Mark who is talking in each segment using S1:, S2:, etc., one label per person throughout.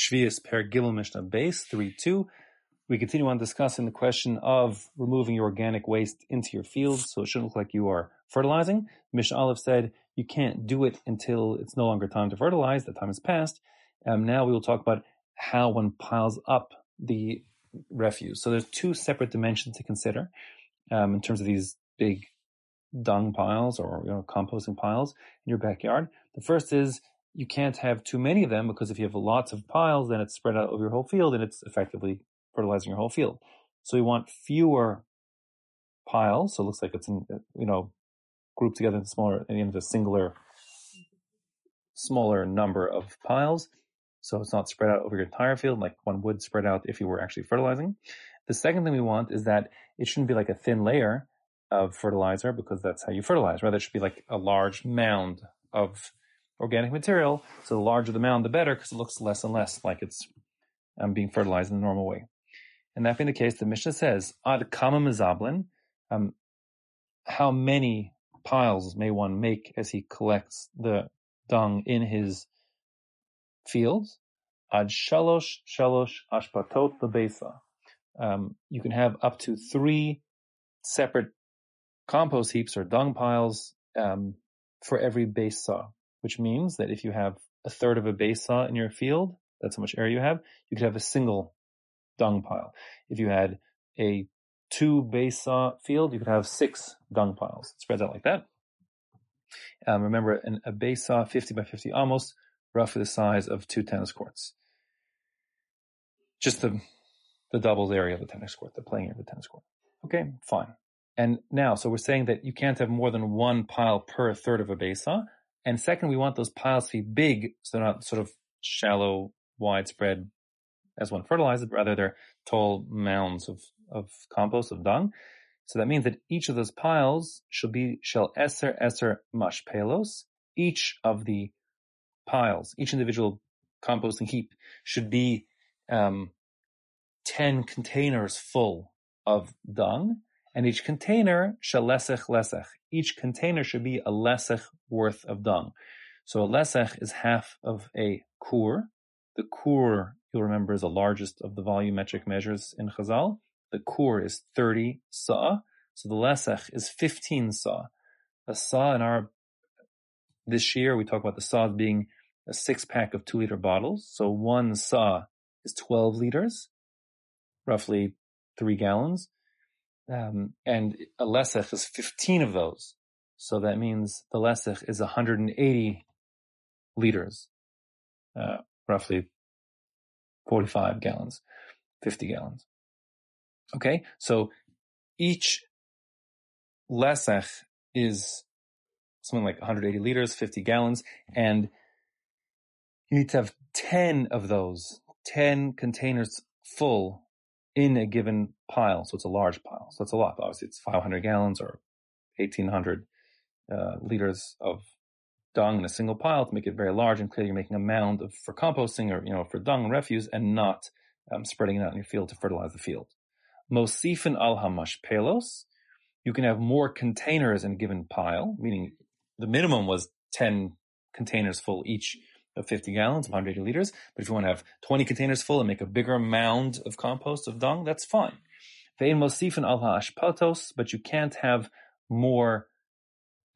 S1: Shvius Per Gimel Mishnah Beis 3-2. We continue on discussing the question of removing your organic waste into your fields so it shouldn't look like you are fertilizing. Mishnah Aleph said you can't do it until it's no longer time to fertilize, the time has passed. Um, now we will talk about how one piles up the refuse. So there's two separate dimensions to consider um, in terms of these big dung piles or you know composting piles in your backyard. The first is you can't have too many of them because if you have lots of piles, then it's spread out over your whole field and it's effectively fertilizing your whole field. So you want fewer piles. So it looks like it's in, uh, you know, grouped together into smaller, into a singular, smaller number of piles. So it's not spread out over your entire field like one would spread out if you were actually fertilizing. The second thing we want is that it shouldn't be like a thin layer of fertilizer because that's how you fertilize. Rather, it should be like a large mound of organic material. So the larger the mound, the better because it looks less and less like it's um, being fertilized in the normal way. And that being the case, the Mishnah says, ad kama mezablin, um, how many piles may one make as he collects the dung in his fields? Ad shalosh shalosh ashpatot lebesa. Um, you can have up to three separate compost heaps or dung piles um, for every beis sa which means that if you have a third of a beis sa in your field, that's how much area you have, you could have a single dung pile. If you had a two beis sa field, you could have six dung piles. It spreads out like that. Um, remember, an, a beis sa, 50 by 50 almost, roughly the size of two tennis courts. Just the, the area of the tennis court, the playing area of the tennis court. Okay, fine. And now, so we're saying that you can't have more than one pile per third of a beis sa. And second, we want those piles to be big, so they're not sort of shallow, widespread as one fertilizes, but rather they're tall mounds of, of compost, of dung. So that means that each of those piles should be shall eser eser mashpelos. Each of the piles, each individual composting heap should be um, 10 containers full of dung and each container shall lesech. Each container should be a lesech worth of dung. So a lesech is half of a kur. The kur, you'll remember, is the largest of the volumetric measures in Chazal. The kur is 30 sa. So the lesech is 15 sa. A sa in our, this year, we talk about the sa being a six pack of two liter bottles. So one sa is 12 liters, roughly three gallons. Um, and a lesech is 15 of those. So that means the lesech is 180 liters, uh, roughly 45 gallons, 50 gallons. Okay, so each lesech is something like 180 liters, 50 gallons, and you need to have 10 of those, 10 containers full in a given pile. So it's a large pile. So it's a lot. Obviously, it's 500 gallons or 1800 uh, liters of dung in a single pile to make it very large. And clearly, you're making a mound of, for composting or you know for dung and refuse, and not um, spreading it out in your field to fertilize the field. Mosifin al hamashpelos. You can have more containers in a given pile, meaning the minimum was 10 containers full each of 50 gallons, 180 liters. But if you want to have 20 containers full and make a bigger mound of compost, of dung, that's fine. Ve'in mosifin al ha'ashpatos, but you can't have more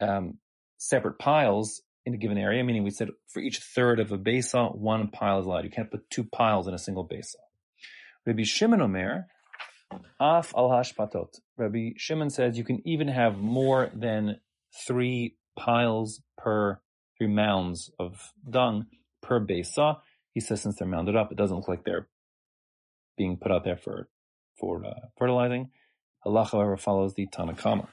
S1: um, separate piles in a given area, meaning we said for each third of a besa, one pile is allowed. You can't put two piles in a single besa. Rabbi Shimon Omer, af al hashpatot. Rabbi Shimon says you can even have more than three piles per three mounds of dung per beis sa. He says since they're mounded up, it doesn't look like they're being put out there for for uh, fertilizing. Halacha, however, follows the Tanna Kamma.